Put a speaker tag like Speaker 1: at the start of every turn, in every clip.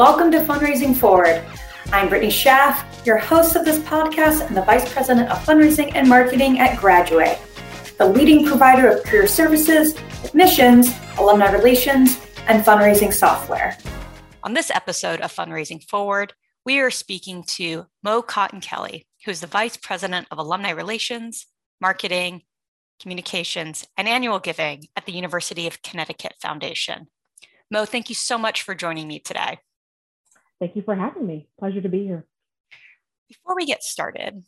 Speaker 1: Welcome to Fundraising Forward. I'm Brittany Schaff, your host of this podcast and the Vice President of Fundraising and Marketing at Graduway, the leading provider of career services, admissions, alumni relations, and fundraising software.
Speaker 2: On this episode of Fundraising Forward, we are speaking to Mo Cotton Kelly, who is the Vice President of Alumni Relations, Marketing, Communications, and Annual Giving at the University of Connecticut Foundation. Mo, thank you so much for joining me today.
Speaker 3: Thank you for having me. Pleasure to be here.
Speaker 2: Before we get started,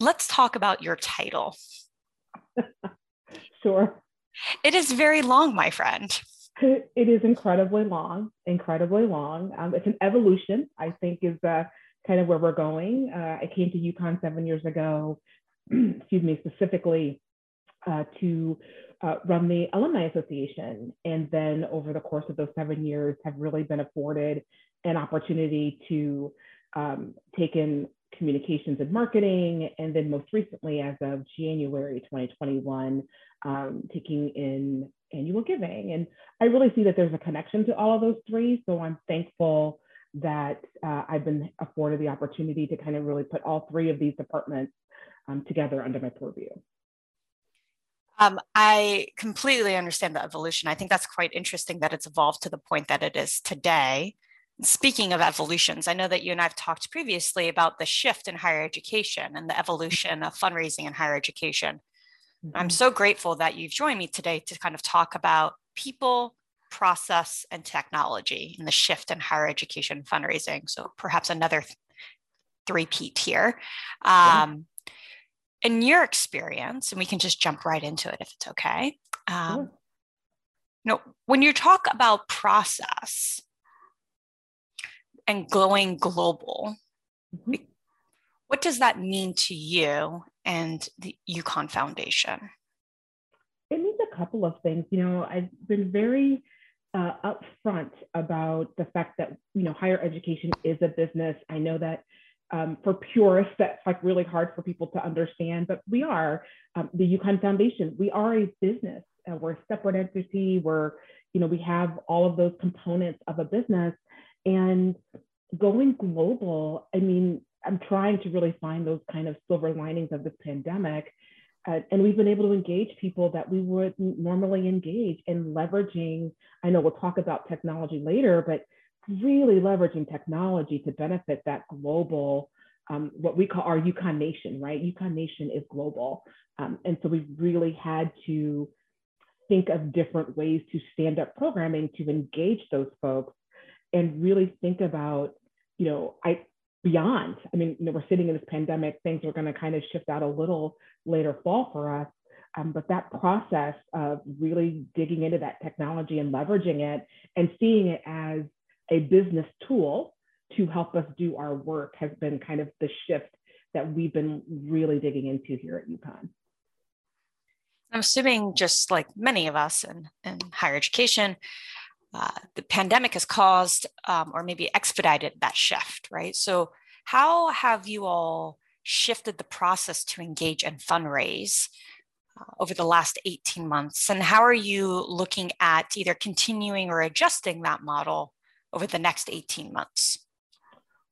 Speaker 2: let's talk about your title.
Speaker 3: sure.
Speaker 2: It is very long, my friend.
Speaker 3: It is incredibly long, incredibly long. Um, it's an evolution, I think, is uh, kind of where we're going. Uh, I came to UConn seven years ago, excuse me, specifically uh, to uh, run the Alumni Association. And then over the course of those seven years, have really been afforded an opportunity to um, take in communications and marketing, and then most recently, as of January 2021, um, taking in annual giving. And I really see that there's a connection to all of those three. So I'm thankful that uh, I've been afforded the opportunity to kind of really put all three of these departments um, together under my purview.
Speaker 2: Um, I completely understand the evolution. I think that's quite interesting that it's evolved to the point that it is today. Speaking of evolutions, I know that you and I have talked previously about the shift in higher education and the evolution of fundraising in higher education. Mm-hmm. I'm so grateful that you've joined me today to kind of talk about people, process, and technology in the shift in higher education fundraising. So perhaps another th- three-peat here. Um, yeah. In your experience, and we can just jump right into it if it's okay. Um, sure. You know, when you talk about process, and going global. Mm-hmm. What does that mean to you and the UConn Foundation?
Speaker 3: It means a couple of things. You know, I've been very uh, upfront about the fact that you know higher education is a business. I know that um, for purists, that's like really hard for people to understand, but we are um, the UConn Foundation. We are a business. Uh, we're a separate entity. We're you know we have all of those components of a business, and going global, I mean, I'm trying to really find those kind of silver linings of this pandemic. Uh, and we've been able to engage people that we wouldn't normally engage in leveraging. I know we'll talk about technology later, but really leveraging technology to benefit that global, um, what we call our UConn Nation, right? UConn Nation is global. Um, and so we've really had to think of different ways to stand up programming to engage those folks and really think about, you know, I beyond. I mean, you know, we're sitting in this pandemic, things are going to kind of shift out a little later fall for us. Um, but that process of really digging into that technology and leveraging it and seeing it as a business tool to help us do our work has been kind of the shift that we've been really digging into here at UConn.
Speaker 2: I'm assuming, just like many of us in, in higher education, uh, the pandemic has caused um, or maybe expedited that shift, right? So, how have you all shifted the process to engage and fundraise uh, over the last 18 months? And how are you looking at either continuing or adjusting that model over the next 18 months?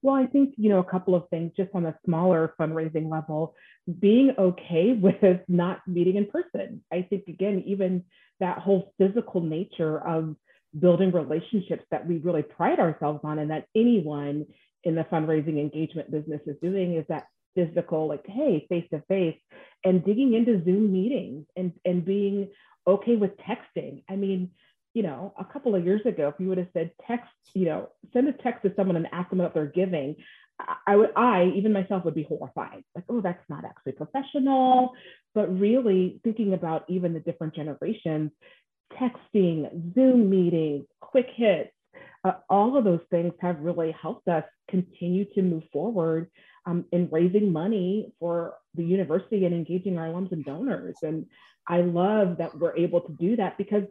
Speaker 3: Well, I think, you know, a couple of things just on a smaller fundraising level, being okay with not meeting in person. I think, again, even that whole physical nature of building relationships that we really pride ourselves on and that anyone in the fundraising engagement business is doing is that physical like hey face to face and digging into zoom meetings and and being okay with texting i mean you know a couple of years ago if you would have said text you know send a text to someone and ask them about they're giving I would, I even myself would be horrified, like, oh, that's not actually professional. But really thinking about even the different generations, texting, Zoom meetings, quick hits, uh, all of those things have really helped us continue to move forward um, in raising money for the university and engaging our alums and donors. And I love that we're able to do that because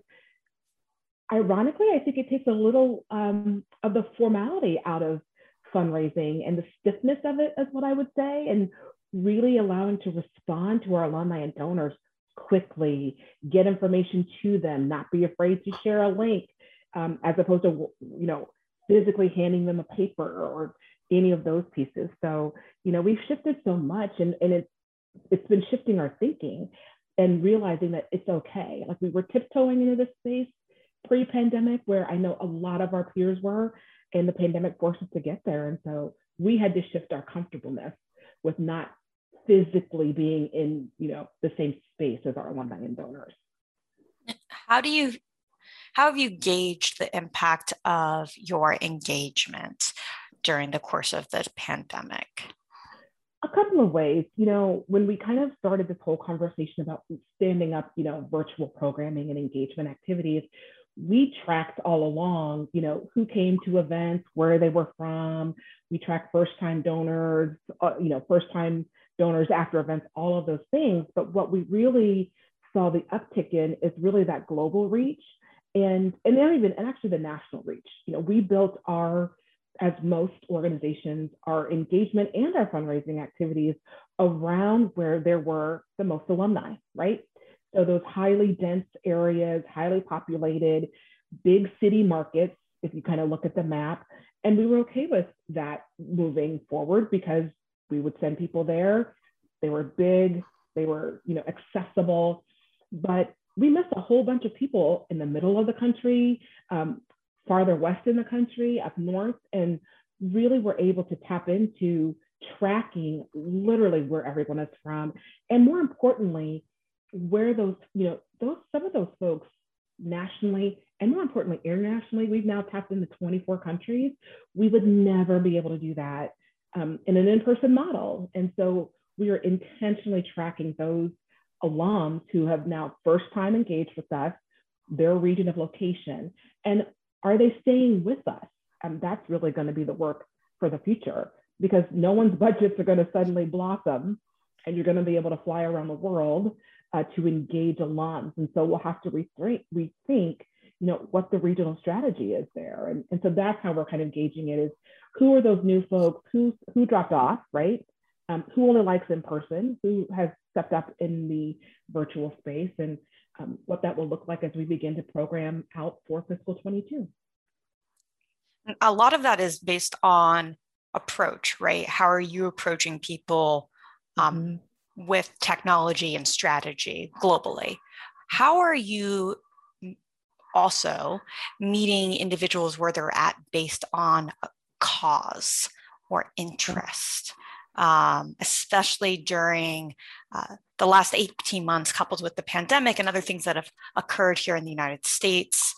Speaker 3: ironically, I think it takes a little um, of the formality out of fundraising and the stiffness of it, is what I would say, and really allowing to respond to our alumni and donors quickly, get information to them, not be afraid to share a link, um, as opposed to you know physically handing them a paper or any of those pieces. So, you know, we've shifted so much and, and it's, it's been shifting our thinking and realizing that it's okay. Like we were tiptoeing into this space pre-pandemic where I know a lot of our peers were and the pandemic forced us to get there. And so we had to shift our comfortableness with not physically being in, you know, the same space as our alumni and donors.
Speaker 2: How do you how have you gauged the impact of your engagement during the course of the pandemic?
Speaker 3: A couple of ways. You know, when we kind of started this whole conversation about standing up, you know, virtual programming and engagement activities, we tracked all along, you know, who came to events, where they were from. We tracked first time donors, uh, you know, first time donors after events, all of those things. But what we really saw the uptick in is really that global reach and and not even and actually the national reach. You know, we built our as most organizations, our engagement and our fundraising activities around where there were the most alumni, right? So those highly dense areas, highly populated, big city markets, if you kind of look at the map. And we were okay with that moving forward because we would send people there. They were big, they were, you know, accessible, but we missed a whole bunch of people in the middle of the country, um, farther west in the country, up north, and really were able to tap into tracking literally where everyone is from. And more importantly, where those, you know, those some of those folks nationally and more importantly internationally, we've now tapped into 24 countries. We would never be able to do that um, in an in-person model. And so we are intentionally tracking those alums who have now first time engaged with us, their region of location, and are they staying with us? And that's really going to be the work for the future because no one's budgets are going to suddenly blossom and you're going to be able to fly around the world uh, to engage alums. And so we'll have to rethink, rethink you know, what the regional strategy is there. And, and so that's how we're kind of gauging it is who are those new folks, who, who dropped off, right? Um, who only likes in person, who has stepped up in the virtual space and um, what that will look like as we begin to program out for fiscal 22.
Speaker 2: A lot of that is based on approach, right? How are you approaching people um, with technology and strategy globally? How are you also meeting individuals where they're at based on cause or interest? um, especially during uh, the last 18 months, coupled with the pandemic and other things that have occurred here in the United States.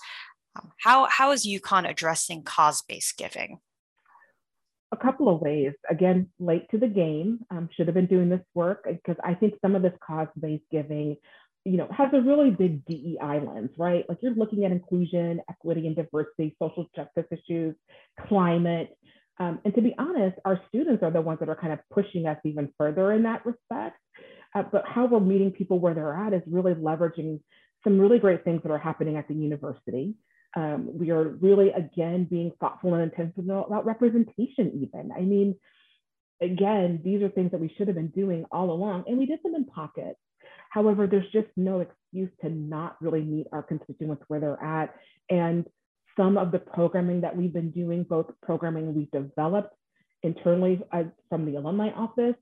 Speaker 2: Um, how, how is UConn addressing cause based giving?
Speaker 3: A couple of ways. Again, late to the game, um, should have been doing this work because I think some of this cause based giving you know, has a really big DEI lens, right? Like you're looking at inclusion, equity, and diversity, social justice issues, climate, um, and to be honest, our students are the ones that are kind of pushing us even further in that respect. Uh, but how we're meeting people where they're at is really leveraging some really great things that are happening at the university. Um, we are really, again, being thoughtful and intentional about representation, even. I mean, again, these are things that we should have been doing all along, and we did them in pockets. However, there's just no excuse to not really meet our constituents where they're at. And some of the programming that we've been doing, both programming we've developed internally uh, from the alumni office,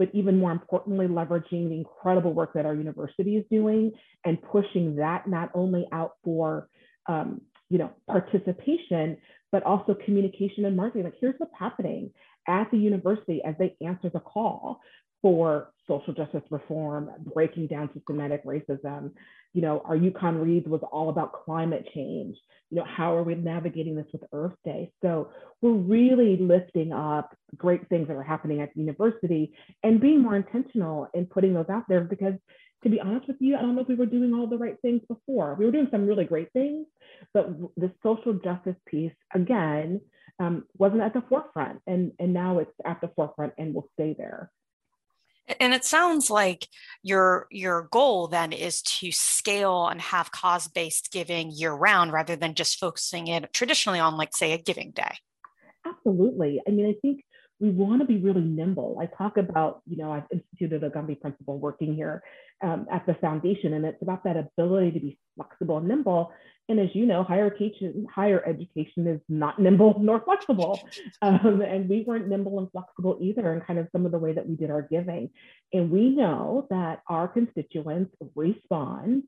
Speaker 3: but even more importantly, leveraging the incredible work that our university is doing and pushing that not only out for um, you know participation, but also communication and marketing. Like here's what's happening at the university as they answer the call for social justice reform, breaking down systematic racism. You know, our UConn Reads was all about climate change. You know, how are we navigating this with Earth Day? So we're really lifting up great things that are happening at the university and being more intentional in putting those out there because to be honest with you, I don't know if we were doing all the right things before. We were doing some really great things, but the social justice piece, again, um, wasn't at the forefront. And, and now it's at the forefront and will stay there.
Speaker 2: And it sounds like your your goal then is to scale and have cause-based giving year round rather than just focusing it traditionally on like say a giving day.
Speaker 3: Absolutely. I mean, I think we want to be really nimble. I talk about, you know, I've instituted a Gumby principle working here um, at the foundation, and it's about that ability to be flexible and nimble. And as you know, higher education, higher education is not nimble nor flexible. Um, and we weren't nimble and flexible either in kind of some of the way that we did our giving. And we know that our constituents respond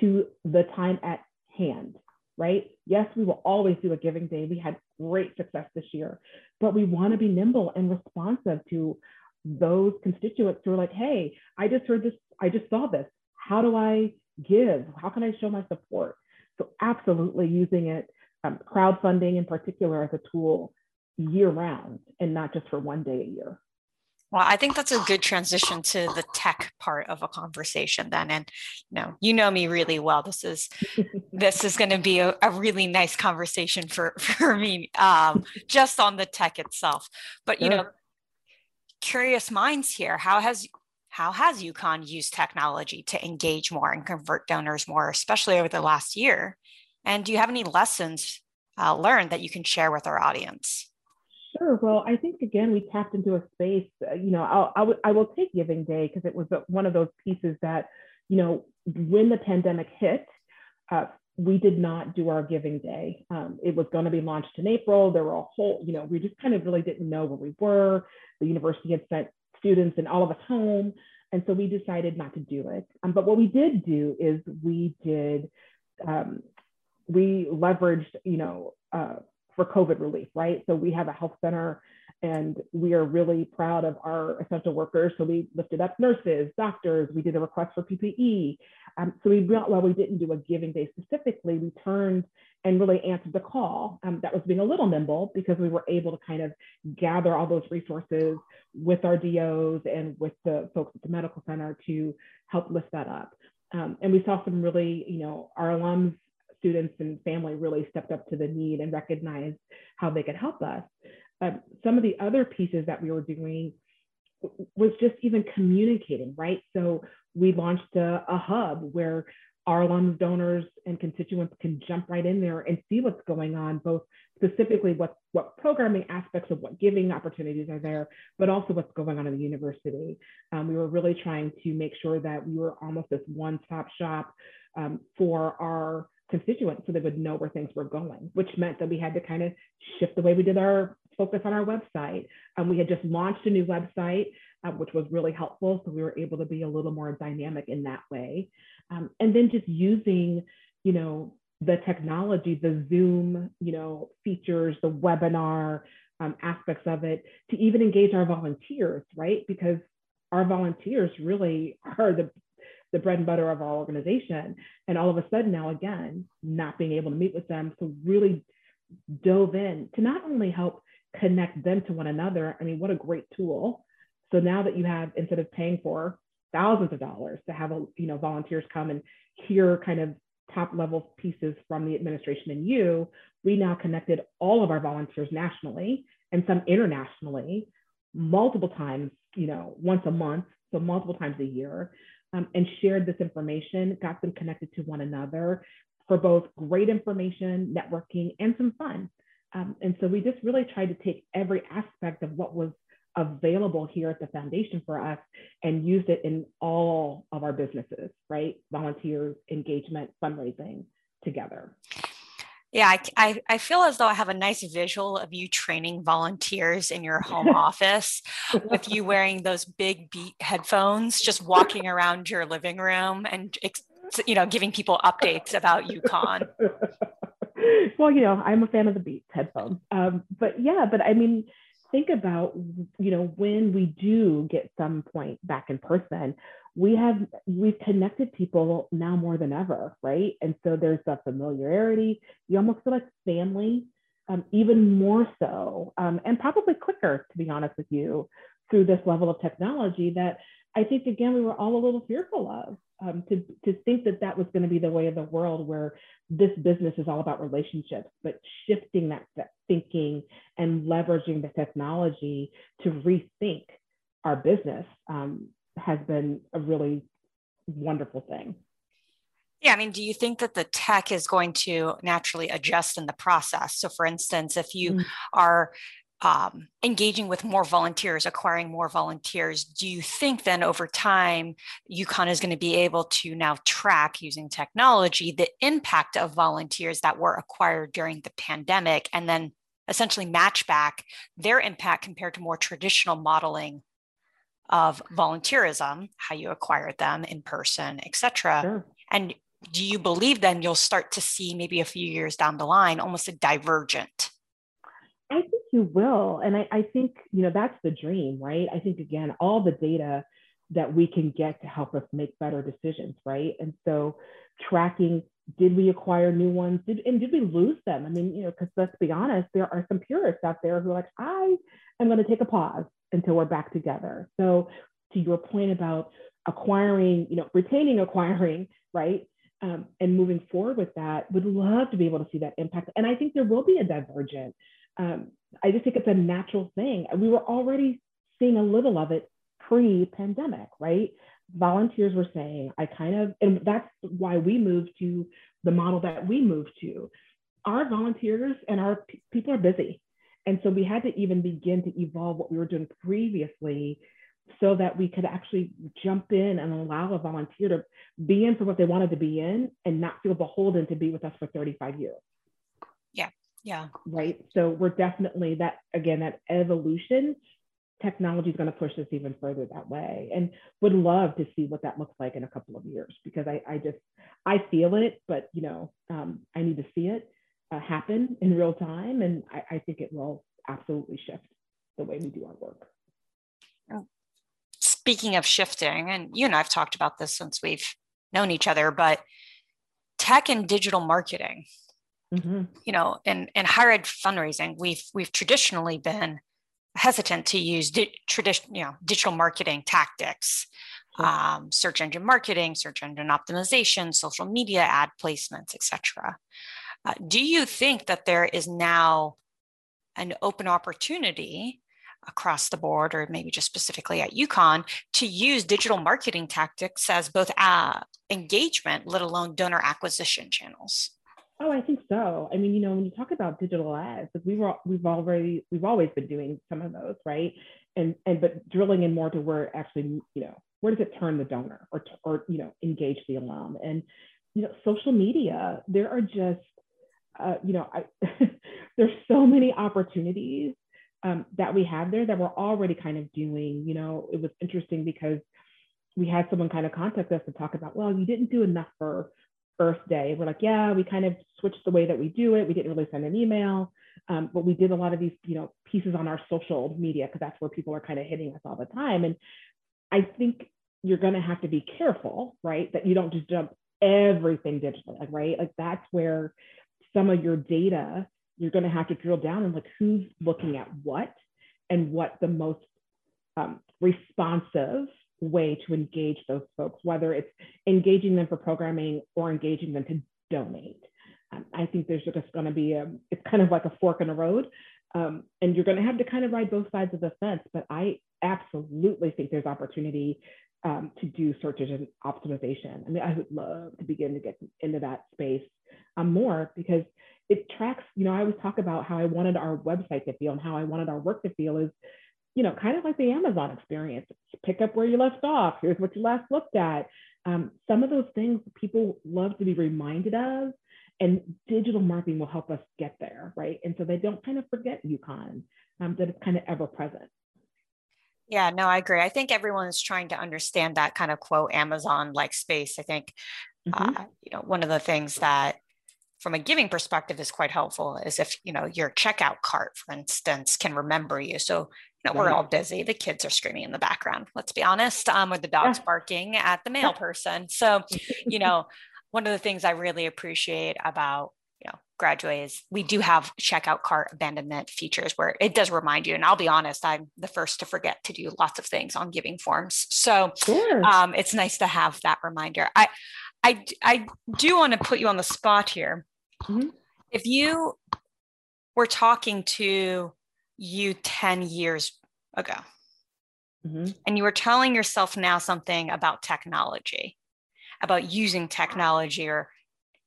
Speaker 3: to the time at hand right? Yes, we will always do a giving day. We had great success this year, but we want to be nimble and responsive to those constituents who are like, hey, I just heard this, I just saw this. How do I give? How can I show my support? So, absolutely using it, um, crowdfunding in particular, as a tool year round and not just for one day a year.
Speaker 2: Well, I think that's a good transition to the tech part of a conversation then. And you know, you know me really well. This is this is going to be a, a, really nice conversation for for me, um, just on the tech itself. But you know, curious minds here. How has how has UConn used technology to engage more and convert donors more, especially over the last year? And do you have any lessons uh, learned that you can share with our audience?
Speaker 3: Sure. Well, I think again we tapped into a space. Uh, you know, I'll, I, w- I will take Giving Day because it was one of those pieces that, you know, when the pandemic hit, uh, we did not do our Giving Day. Um, it was going to be launched in April. There were a whole, you know, we just kind of really didn't know where we were. The university had sent students and all of us home, and so we decided not to do it. Um, but what we did do is we did. Um, we leveraged, you know, uh, for COVID relief, right? So we have a health center and we are really proud of our essential workers. So we lifted up nurses, doctors, we did a request for PPE. Um, so we, while we didn't do a giving day specifically, we turned and really answered the call. Um, that was being a little nimble because we were able to kind of gather all those resources with our DOs and with the folks at the medical center to help lift that up. Um, and we saw some really, you know, our alums students and family really stepped up to the need and recognized how they could help us. Um, some of the other pieces that we were doing was just even communicating, right? So we launched a, a hub where our alums, donors, and constituents can jump right in there and see what's going on, both specifically what, what programming aspects of what giving opportunities are there, but also what's going on in the university. Um, we were really trying to make sure that we were almost this one-stop shop um, for our constituents so they would know where things were going, which meant that we had to kind of shift the way we did our focus on our website. Um, we had just launched a new website, uh, which was really helpful. So we were able to be a little more dynamic in that way. Um, and then just using, you know, the technology, the Zoom, you know, features, the webinar um, aspects of it to even engage our volunteers, right? Because our volunteers really are the the bread and butter of our organization. And all of a sudden now, again, not being able to meet with them. So really dove in to not only help connect them to one another. I mean, what a great tool. So now that you have, instead of paying for thousands of dollars to have, a, you know, volunteers come and hear kind of top level pieces from the administration and you, we now connected all of our volunteers nationally and some internationally multiple times, you know, once a month, so multiple times a year um, and shared this information, got them connected to one another for both great information, networking, and some fun. Um, and so we just really tried to take every aspect of what was available here at the foundation for us and used it in all of our businesses, right? Volunteers, engagement, fundraising together.
Speaker 2: Yeah, I, I, I, feel as though I have a nice visual of you training volunteers in your home office with you wearing those big beat headphones, just walking around your living room and, you know, giving people updates about UConn.
Speaker 3: well, you know, I'm a fan of the Beats headphones. Um, but yeah, but I mean, think about, you know, when we do get some point back in person, we have we've connected people now more than ever, right? And so there's a familiarity. You almost feel like family, um, even more so, um, and probably quicker, to be honest with you, through this level of technology that I think again we were all a little fearful of. Um, to to think that that was going to be the way of the world where this business is all about relationships, but shifting that, that thinking and leveraging the technology to rethink our business um, has been a really wonderful thing.
Speaker 2: Yeah, I mean, do you think that the tech is going to naturally adjust in the process? So, for instance, if you mm. are um, engaging with more volunteers, acquiring more volunteers, do you think then over time, UConn is going to be able to now track using technology the impact of volunteers that were acquired during the pandemic and then essentially match back their impact compared to more traditional modeling of volunteerism, how you acquired them in person, et cetera? Sure. And do you believe then you'll start to see maybe a few years down the line almost a divergent
Speaker 3: I think you will. And I, I think, you know, that's the dream, right? I think, again, all the data that we can get to help us make better decisions, right? And so tracking, did we acquire new ones? Did, and did we lose them? I mean, you know, because let's be honest, there are some purists out there who are like, I am going to take a pause until we're back together. So to your point about acquiring, you know, retaining acquiring, right? Um, and moving forward with that, would love to be able to see that impact. And I think there will be a divergent um, I just think it's a natural thing. We were already seeing a little of it pre-pandemic, right? Volunteers were saying, I kind of, and that's why we moved to the model that we moved to. Our volunteers and our people are busy. And so we had to even begin to evolve what we were doing previously so that we could actually jump in and allow a volunteer to be in for what they wanted to be in and not feel beholden to be with us for 35 years.
Speaker 2: Yeah. Yeah.
Speaker 3: Right. So we're definitely that again, that evolution technology is going to push us even further that way and would love to see what that looks like in a couple of years because I, I just I feel it, but you know, um, I need to see it uh, happen in real time. And I, I think it will absolutely shift the way we do our work.
Speaker 2: Speaking of shifting, and you and I've talked about this since we've known each other, but tech and digital marketing Mm-hmm. You know, in, in higher ed fundraising, we've we've traditionally been hesitant to use di- tradition, you know, digital marketing tactics, sure. um, search engine marketing, search engine optimization, social media ad placements, etc. Uh, do you think that there is now an open opportunity across the board, or maybe just specifically at UConn, to use digital marketing tactics as both uh, engagement, let alone donor acquisition channels?
Speaker 3: Oh, I think so. I mean, you know, when you talk about digital ads, we were, we've already, we've always been doing some of those, right? And and but drilling in more to where actually, you know, where does it turn the donor or or you know engage the alum? And you know, social media, there are just, uh, you know, I, there's so many opportunities um, that we have there that we're already kind of doing. You know, it was interesting because we had someone kind of contact us to talk about, well, you didn't do enough for Earth Day. We're like, yeah, we kind of switched the way that we do it. We didn't really send an email, um, but we did a lot of these, you know, pieces on our social media because that's where people are kind of hitting us all the time. And I think you're going to have to be careful, right? That you don't just jump everything digitally, like, right? Like that's where some of your data you're going to have to drill down and like who's looking at what and what the most um, responsive way to engage those folks, whether it's engaging them for programming or engaging them to donate. Um, I think there's just going to be a, it's kind of like a fork in the road. Um, and you're going to have to kind of ride both sides of the fence. But I absolutely think there's opportunity um, to do search engine optimization. I mean, I would love to begin to get into that space um, more because it tracks, you know, I always talk about how I wanted our website to feel and how I wanted our work to feel is you know, kind of like the Amazon experience. Pick up where you left off. Here's what you last looked at. Um, some of those things people love to be reminded of, and digital marketing will help us get there, right? And so they don't kind of forget UConn, um, that it's kind of ever present.
Speaker 2: Yeah, no, I agree. I think everyone is trying to understand that kind of quote Amazon like space. I think, mm-hmm. uh, you know, one of the things that from a giving perspective is quite helpful is if you know your checkout cart for instance can remember you so you know, we're all busy. The kids are screaming in the background. Let's be honest, um, or the dog's yeah. barking at the mail person. So, you know, one of the things I really appreciate about you know Graduway is we do have checkout cart abandonment features where it does remind you and i'll be honest i'm the first to forget to do lots of things on giving forms so sure. um, it's nice to have that reminder i i i do want to put you on the spot here mm-hmm. if you were talking to you 10 years ago. Mm-hmm. And you were telling yourself now something about technology, about using technology or,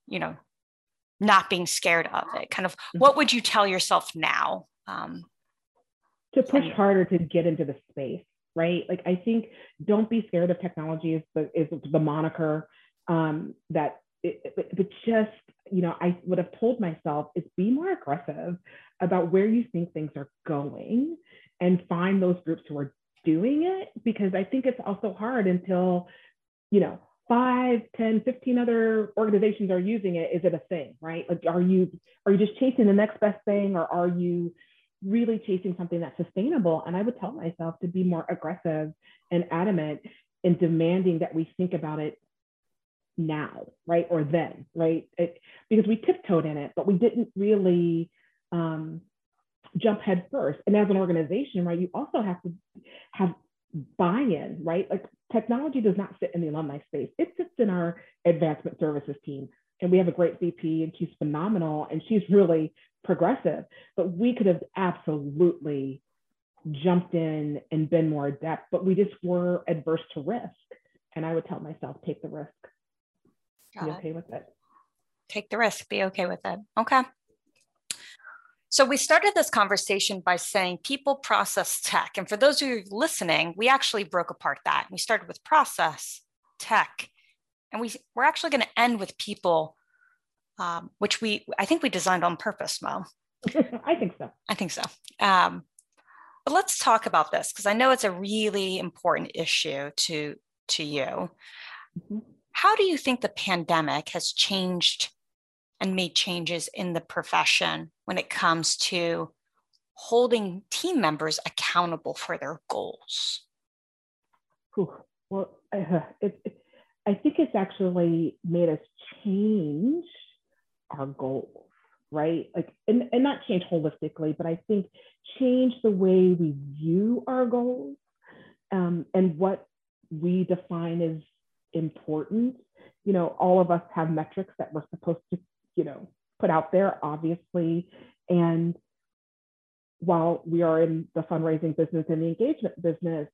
Speaker 2: you know, not being scared of it. Kind of mm-hmm. what would you tell yourself now? Um,
Speaker 3: to push harder to get into the space, right? Like I think don't be scared of technology is the is the moniker um, that it, but just you know I would have told myself is be more aggressive about where you think things are going and find those groups who are doing it because I think it's also hard until you know 5 10 15 other organizations are using it is it a thing right? Like are you are you just chasing the next best thing or are you really chasing something that's sustainable? And i would tell myself to be more aggressive and adamant in demanding that we think about it now right or then right? It, because we tiptoed in it but we didn't really um, jump head first. And as an organization right you also have to have buy-in right like technology does not sit in the alumni space. It sits in our advancement services team. And we have a great VP and she's phenomenal and she's really progressive. But we could have absolutely jumped in and been more adept, but we just were adverse to risk. And I would tell myself, take the risk. Got be it. okay with it.
Speaker 2: Take the risk, be okay with it. Okay. So we started this conversation by saying people, process, tech. And for those of you listening, we actually broke apart that. We started with process, tech, and we, we're actually going to end with people, um, which we, I think we designed on purpose, Mo.
Speaker 3: I think so.
Speaker 2: I think so. Um, but let's talk about this because I know it's a really important issue to, to you. Mm-hmm. How do you think the pandemic has changed and made changes in the profession when it comes to holding team members accountable for their goals?
Speaker 3: Well, uh, it, it, I think it's actually made us change our goals, right? Like, and, and not change holistically, but I think change the way we view our goals um, and what we define as important. You know, all of us have metrics that we're supposed to you know, put out there, obviously. And while we are in the fundraising business and the engagement business,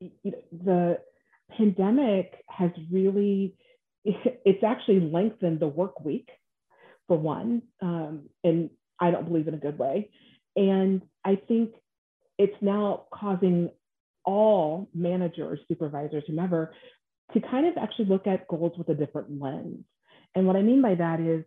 Speaker 3: the pandemic has really, it's actually lengthened the work week for one. Um, and I don't believe in a good way. And I think it's now causing all managers, supervisors, whomever, to kind of actually look at goals with a different lens. And what I mean by that is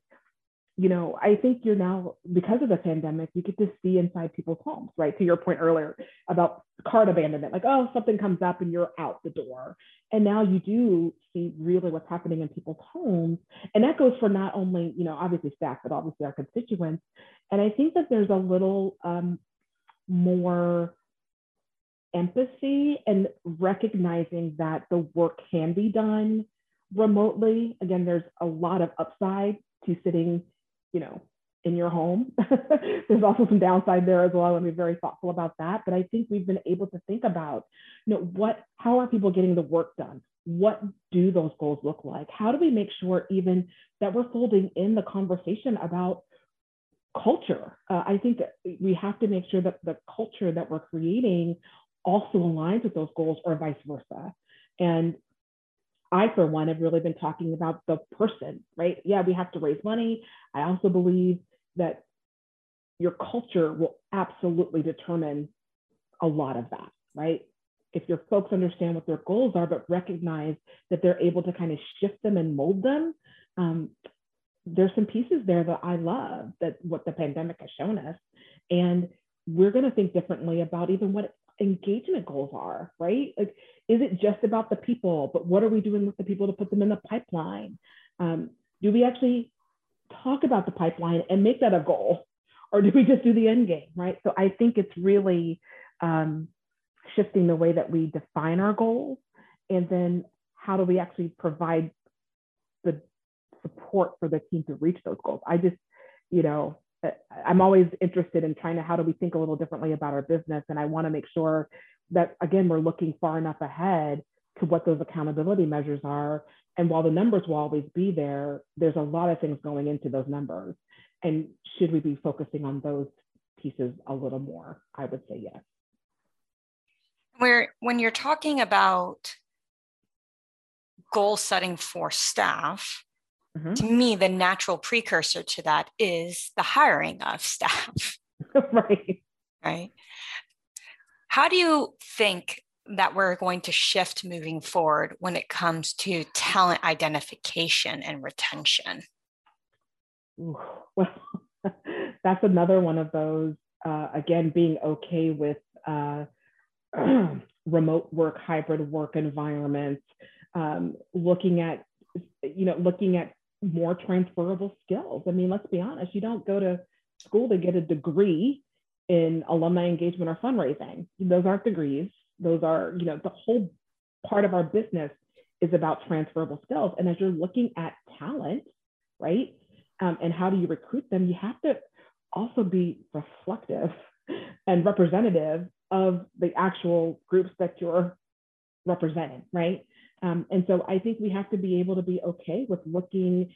Speaker 3: you know, I think you're now, because of the pandemic, you get to see inside people's homes, right? To your point earlier about cart abandonment, like, oh, something comes up and you're out the door. And now you do see really what's happening in people's homes. And that goes for not only, you know, obviously staff, but obviously our constituents. And I think that there's a little um, more empathy and recognizing that the work can be done remotely. Again, there's a lot of upside to sitting you know, in your home. There's also some downside there as well. And be very thoughtful about that. But I think we've been able to think about, you know, what, how are people getting the work done? What do those goals look like? How do we make sure even that we're folding in the conversation about culture? Uh, I think that we have to make sure that the culture that we're creating also aligns with those goals or vice versa. And I, for one, have really been talking about the person, right? Yeah, we have to raise money. I also believe that your culture will absolutely determine a lot of that, right? If your folks understand what their goals are, but recognize that they're able to kind of shift them and mold them, um, there's some pieces there that I love that what the pandemic has shown us. And we're going to think differently about even what engagement goals are, right? Like, is it just about the people, but what are we doing with the people to put them in the pipeline? Um, do we actually talk about the pipeline and make that a goal? Or do we just do the end game, right? So I think it's really um, shifting the way that we define our goals and then how do we actually provide the support for the team to reach those goals. I just, you know, Uh, I'm always interested in trying to how do we think a little differently about our business. And I want to make sure that, again, we're looking far enough ahead to what those accountability measures are. And while the numbers will always be there, there's a lot of things going into those numbers. And should we be focusing on those pieces a little more? I would say yes.
Speaker 2: Where when you're talking about goal setting for staff, Mm-hmm. To me, the natural precursor to that is the hiring of staff.
Speaker 3: right.
Speaker 2: Right. How do you think that we're going to shift moving forward when it comes to talent identification and retention?
Speaker 3: Ooh, well, that's another one of those, uh, again, being okay with uh, remote work, hybrid work environments, um, looking at, you know, looking at more transferable skills. I mean, let's be honest, you don't go to school to get a degree in alumni engagement or fundraising. Those aren't degrees. Those are, you know, the whole part of our business is about transferable skills. And as you're looking at talent, right, um, and how do you recruit them, you have to also be reflective and representative of the actual groups that you're representing, right? Um, and so I think we have to be able to be okay with looking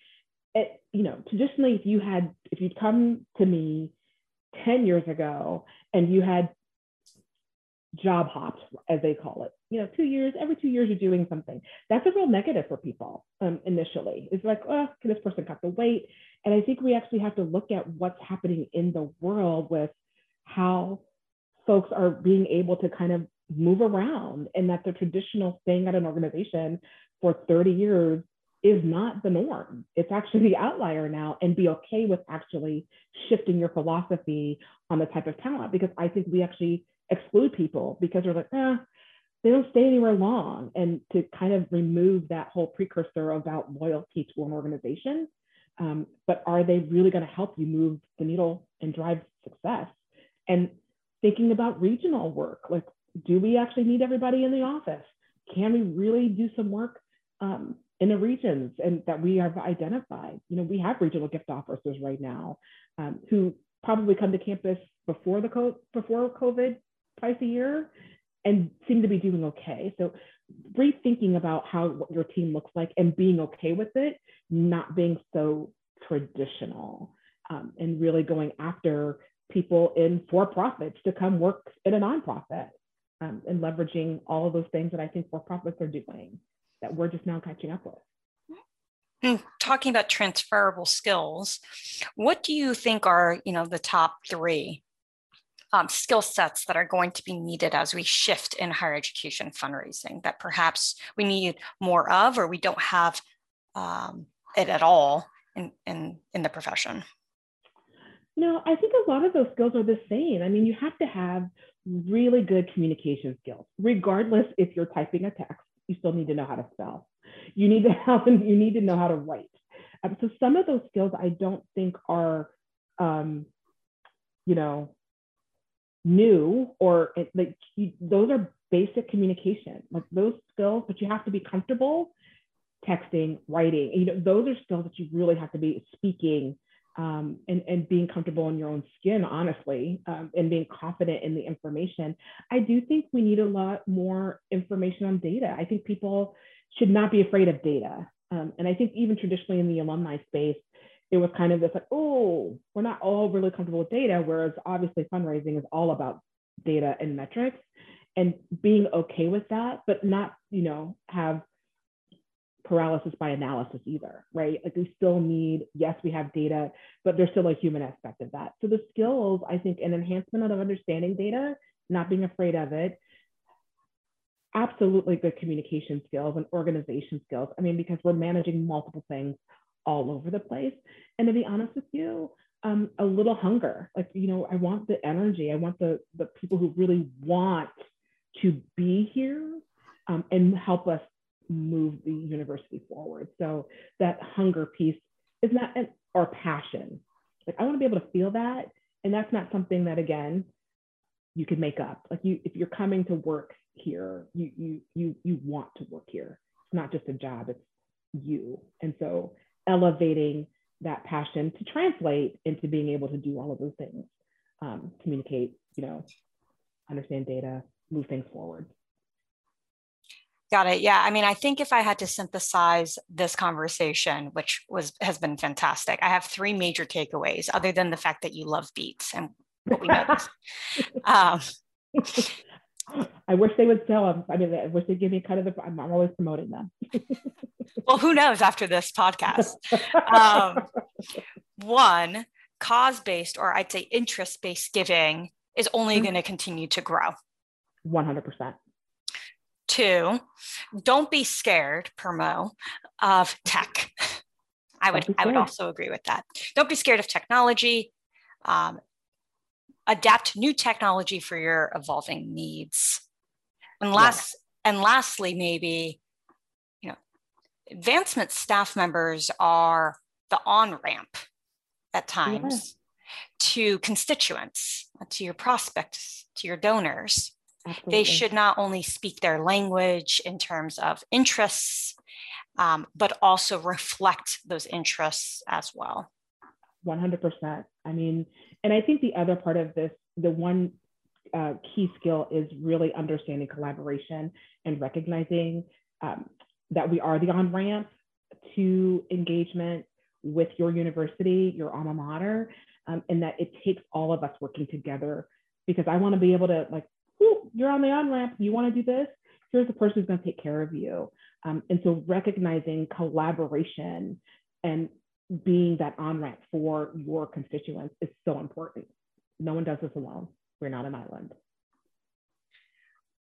Speaker 3: at, you know, traditionally, if you had, if you'd come to me 10 years ago and you had job hops, as they call it, you know, two years, every two years you're doing something. That's a real negative for people um, initially. It's like, oh, can this person cut the weight? And I think we actually have to look at what's happening in the world with how folks are being able to kind of move around and that the traditional staying at an organization for 30 years is not the norm. It's actually the outlier now, and be okay with actually shifting your philosophy on the type of talent because I think we actually exclude people because they're like, eh, they don't stay anywhere long. And to kind of remove that whole precursor about loyalty to an organization. Um, but are they really going to help you move the needle and drive success? And thinking about regional work, like, do we actually need everybody in the office? Can we really do some work um, in the regions and that we have identified. You know, we have regional gift officers right now um, who probably come to campus before the co- before COVID twice a year and seem to be doing okay. So rethinking about how what your team looks like and being okay with it, not being so traditional, um, and really going after people in for profits to come work in a nonprofit um, and leveraging all of those things that I think for profits are doing that we're just now catching up with.
Speaker 2: And talking about transferable skills, what do you think are you know the top three um, skill sets that are going to be needed as we shift in higher education fundraising that perhaps we need more of or we don't have um, it at all in, in, in the profession?
Speaker 3: No, I think a lot of those skills are the same. I mean, you have to have really good communication skills, regardless if you're typing a text you still need to know how to spell. You need to have, you need to know how to write. Um, so some of those skills I don't think are, um, you know, new or it, like you, those are basic communication, like those skills. But you have to be comfortable texting, writing. You know, those are skills that you really have to be speaking um, and, and being comfortable in your own skin, honestly, um, and being confident in the information. I do think we need a lot more information on data. I think people should not be afraid of data. Um, and I think even traditionally in the alumni space, it was kind of this like, oh, we're not all really comfortable with data, whereas obviously fundraising is all about data and metrics and being okay with that, but not, you know, have paralysis by analysis either, right? Like we still need, yes, we have data, but there's still a human aspect of that. So the skills, I think, an enhancement of understanding data, not being afraid of it, absolutely good communication skills and organization skills. I mean, because we're managing multiple things all over the place. And to be honest with you, um, a little hunger. Like, you know, I want the energy. I want the the people who really want to be here um, and help us move the university forward. So that hunger piece is not an, or passion. Like I want to be able to feel that, and that's not something that again you can make up. Like you, if you're coming to work here, you you you you want to work here. It's not just a job; it's you. And so elevating that passion to translate into being able to do all of those things, um, communicate, you know, understand data, move things forward.
Speaker 2: Got it. Yeah. I mean, I think if I had to synthesize this conversation, which was has been fantastic, I have three major takeaways, other than the fact that you love beats and what we know. um,
Speaker 3: I wish they would sell them. I mean, I wish they'd give me kind of the. I'm, I'm always promoting them.
Speaker 2: well, who knows after this podcast? Um, one, cause based, or I'd say interest based giving is only mm-hmm. going to continue to grow
Speaker 3: 100%.
Speaker 2: Two, don't be scared, per Mo, of tech. I would I would also agree with that. Don't be scared of technology. Um, adapt new technology for your evolving needs. And last yeah. and lastly, maybe you know, advancement staff members are the on ramp at times yeah. to constituents, to your prospects, to your donors. Absolutely. They should not only speak their language in terms of interests, um, but also reflect those interests as well.
Speaker 3: 100%. I mean, and I think the other part of this, the one uh, key skill is really understanding collaboration and recognizing um, that we are the on ramp to engagement with your university, your alma mater, um, and that it takes all of us working together because I want to be able to like, you're on the on ramp, you want to do this, here's the person who's going to take care of you. Um, and so recognizing collaboration and being that on ramp for your constituents is so important. No one does this alone. We're not an island.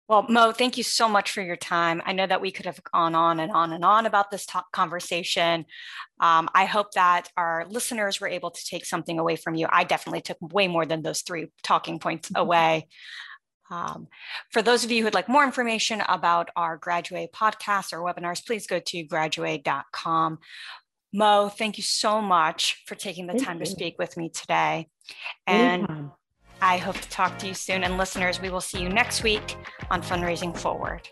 Speaker 2: Well, Mo, thank you so much for your time. I know that we could have gone on and on and on about this conversation. Um, I hope that our listeners were able to take something away from you. I definitely took way more than those three talking points mm-hmm. away. Um, for those of you who'd like more information about our Graduway podcasts or webinars, please go to graduway.com. Mo, thank you so much for taking the thank time you. to speak with me today. And Anytime. I hope to talk to you soon. And listeners, we will see you next week on Fundraising Forward.